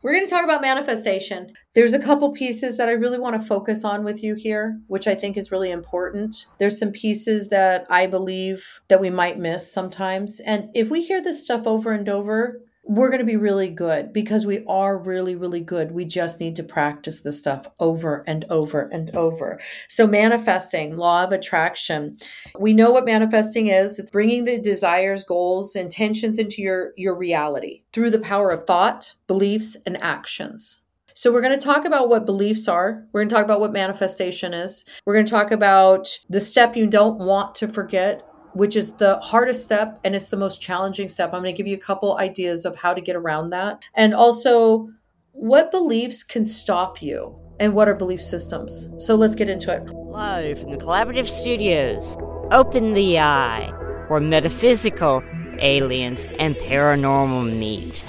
We're going to talk about manifestation. There's a couple pieces that I really want to focus on with you here, which I think is really important. There's some pieces that I believe that we might miss sometimes. And if we hear this stuff over and over, we're going to be really good because we are really, really good. We just need to practice this stuff over and over and over. So, manifesting, law of attraction. We know what manifesting is it's bringing the desires, goals, intentions into your, your reality through the power of thought, beliefs, and actions. So, we're going to talk about what beliefs are. We're going to talk about what manifestation is. We're going to talk about the step you don't want to forget which is the hardest step and it's the most challenging step. I'm going to give you a couple ideas of how to get around that. And also, what beliefs can stop you and what are belief systems? So let's get into it. Live from the Collaborative Studios, open the eye where metaphysical, aliens, and paranormal meet.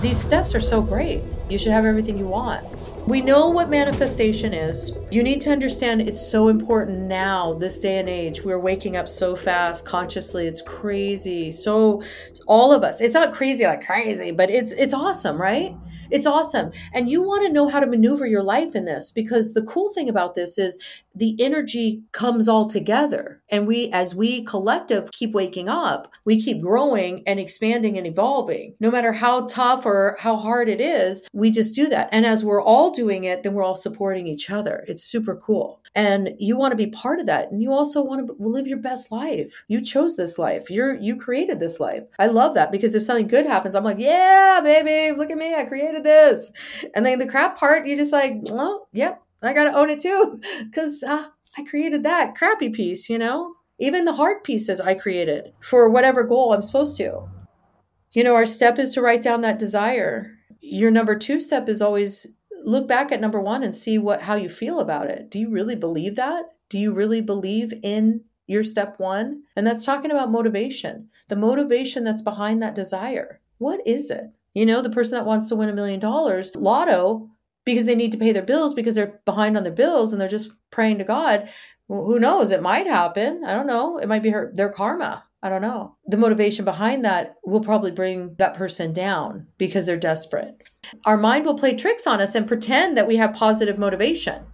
These steps are so great. You should have everything you want. We know what manifestation is. You need to understand it's so important now, this day and age. We're waking up so fast consciously. It's crazy. So all of us, it's not crazy like crazy, but it's it's awesome, right? It's awesome. And you want to know how to maneuver your life in this because the cool thing about this is the energy comes all together. And we, as we collective keep waking up, we keep growing and expanding and evolving. No matter how tough or how hard it is, we just do that. And as we're all doing it, then we're all supporting each other. It's super cool. And you want to be part of that. And you also want to live your best life. You chose this life. You're, you created this life. I love that because if something good happens, I'm like, yeah, baby, look at me. I created this. And then the crap part, you just like, well, yep, I got to own it too because uh, I created that crappy piece, you know? Even the hard pieces I created for whatever goal I'm supposed to. You know, our step is to write down that desire. Your number two step is always look back at number one and see what how you feel about it. Do you really believe that? Do you really believe in your step one? And that's talking about motivation. The motivation that's behind that desire. What is it? You know, the person that wants to win a million dollars, lotto, because they need to pay their bills because they're behind on their bills and they're just praying to God. Well, who knows? It might happen. I don't know. It might be her their karma. I don't know. The motivation behind that will probably bring that person down because they're desperate. Our mind will play tricks on us and pretend that we have positive motivation.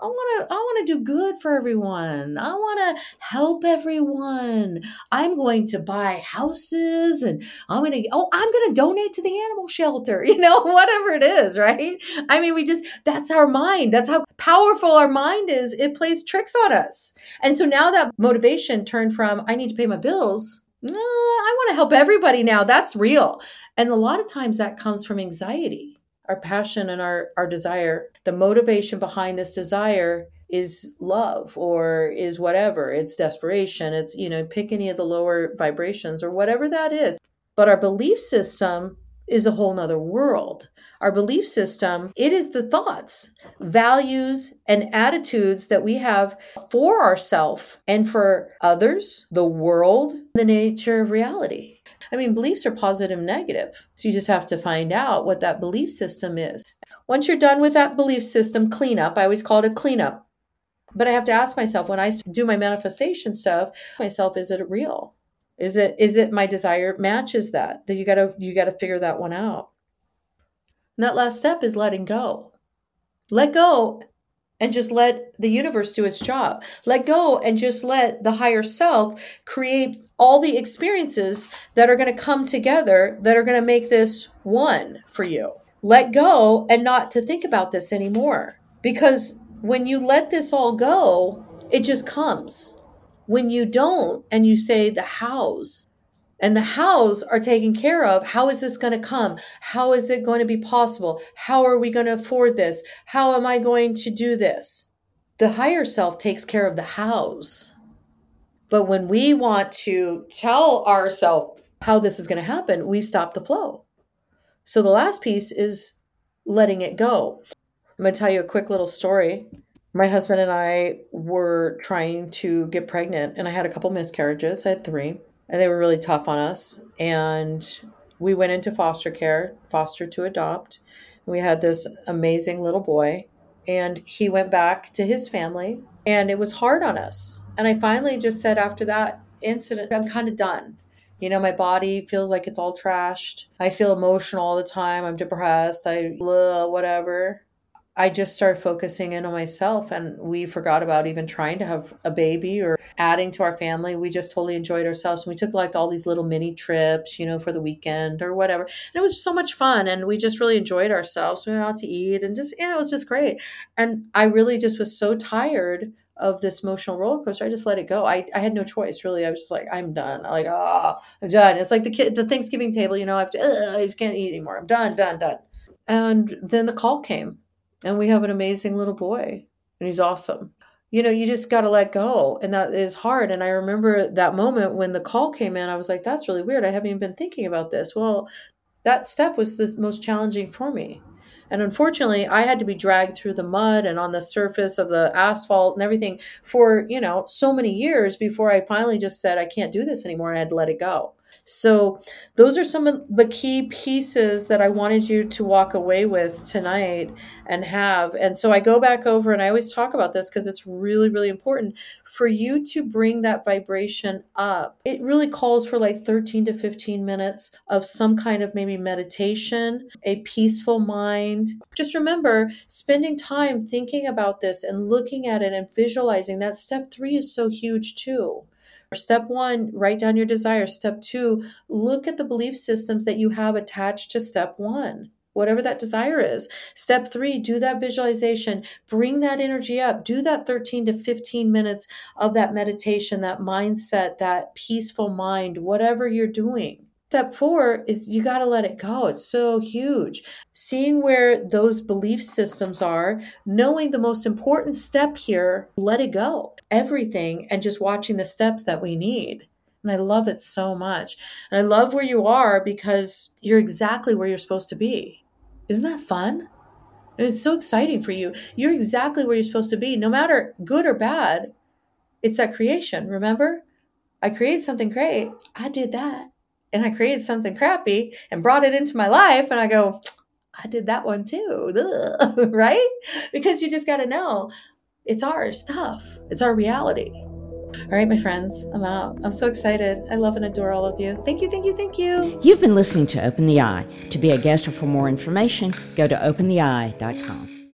I want to I want to do good for everyone. I want to help everyone. I'm going to buy houses and I'm going to oh, I'm going to donate to the animal shelter. You know, whatever it is, right? I mean, we just that's our mind. That's how powerful our mind is. It plays tricks on us. And so now that motivation turned from I need to pay my bills uh, I want to help everybody now. That's real. And a lot of times that comes from anxiety our passion and our, our desire, the motivation behind this desire is love or is whatever. It's desperation. It's, you know, pick any of the lower vibrations or whatever that is. But our belief system is a whole nother world. Our belief system, it is the thoughts, values, and attitudes that we have for ourselves and for others, the world, the nature of reality. I mean, beliefs are positive and negative. So you just have to find out what that belief system is. Once you're done with that belief system cleanup, I always call it a cleanup. But I have to ask myself when I do my manifestation stuff, myself, is it real? Is it is it my desire matches that? That you gotta you gotta figure that one out. And that last step is letting go. Let go and just let the universe do its job. Let go and just let the higher self create all the experiences that are going to come together that are going to make this one for you. Let go and not to think about this anymore. Because when you let this all go, it just comes. When you don't and you say the hows, and the hows are taken care of. How is this going to come? How is it going to be possible? How are we going to afford this? How am I going to do this? The higher self takes care of the hows. But when we want to tell ourselves how this is going to happen, we stop the flow. So the last piece is letting it go. I'm going to tell you a quick little story. My husband and I were trying to get pregnant, and I had a couple miscarriages. I had three and they were really tough on us. And we went into foster care, foster to adopt. We had this amazing little boy, and he went back to his family, and it was hard on us. And I finally just said after that incident, I'm kind of done. You know, my body feels like it's all trashed. I feel emotional all the time. I'm depressed. I, blah, whatever. I just started focusing in on myself and we forgot about even trying to have a baby or adding to our family. We just totally enjoyed ourselves. And we took like all these little mini trips, you know, for the weekend or whatever. And it was so much fun and we just really enjoyed ourselves. We went out to eat and just, you know, it was just great. And I really just was so tired of this emotional roller coaster. I just let it go. I, I had no choice really. I was just like, I'm done. Like, oh, I'm done. It's like the kid, the Thanksgiving table, you know, I have to, I just can't eat anymore. I'm done, done, done. And then the call came and we have an amazing little boy and he's awesome. You know you just got to let go and that is hard. And i remember that moment when the call came in i was like that's really weird. I haven't even been thinking about this. Well that step was the most challenging for me. And unfortunately i had to be dragged through the mud and on the surface of the asphalt and everything for you know so many years before i finally just said i can't do this anymore and i had to let it go so, those are some of the key pieces that I wanted you to walk away with tonight and have. And so, I go back over and I always talk about this because it's really, really important for you to bring that vibration up. It really calls for like 13 to 15 minutes of some kind of maybe meditation, a peaceful mind. Just remember spending time thinking about this and looking at it and visualizing that step three is so huge too. Step one, write down your desires. Step two, look at the belief systems that you have attached to step one, whatever that desire is. Step three, do that visualization, bring that energy up, do that 13 to 15 minutes of that meditation, that mindset, that peaceful mind, whatever you're doing. Step four is you got to let it go. It's so huge. Seeing where those belief systems are, knowing the most important step here, let it go. Everything, and just watching the steps that we need. And I love it so much. And I love where you are because you're exactly where you're supposed to be. Isn't that fun? It's so exciting for you. You're exactly where you're supposed to be, no matter good or bad. It's that creation, remember? I created something great. I did that and I created something crappy and brought it into my life, and I go, I did that one too, right? Because you just got to know it's our stuff, it's our reality. All right, my friends, I'm out. I'm so excited. I love and adore all of you. Thank you, thank you, thank you. You've been listening to Open the Eye. To be a guest or for more information, go to opentheeye.com.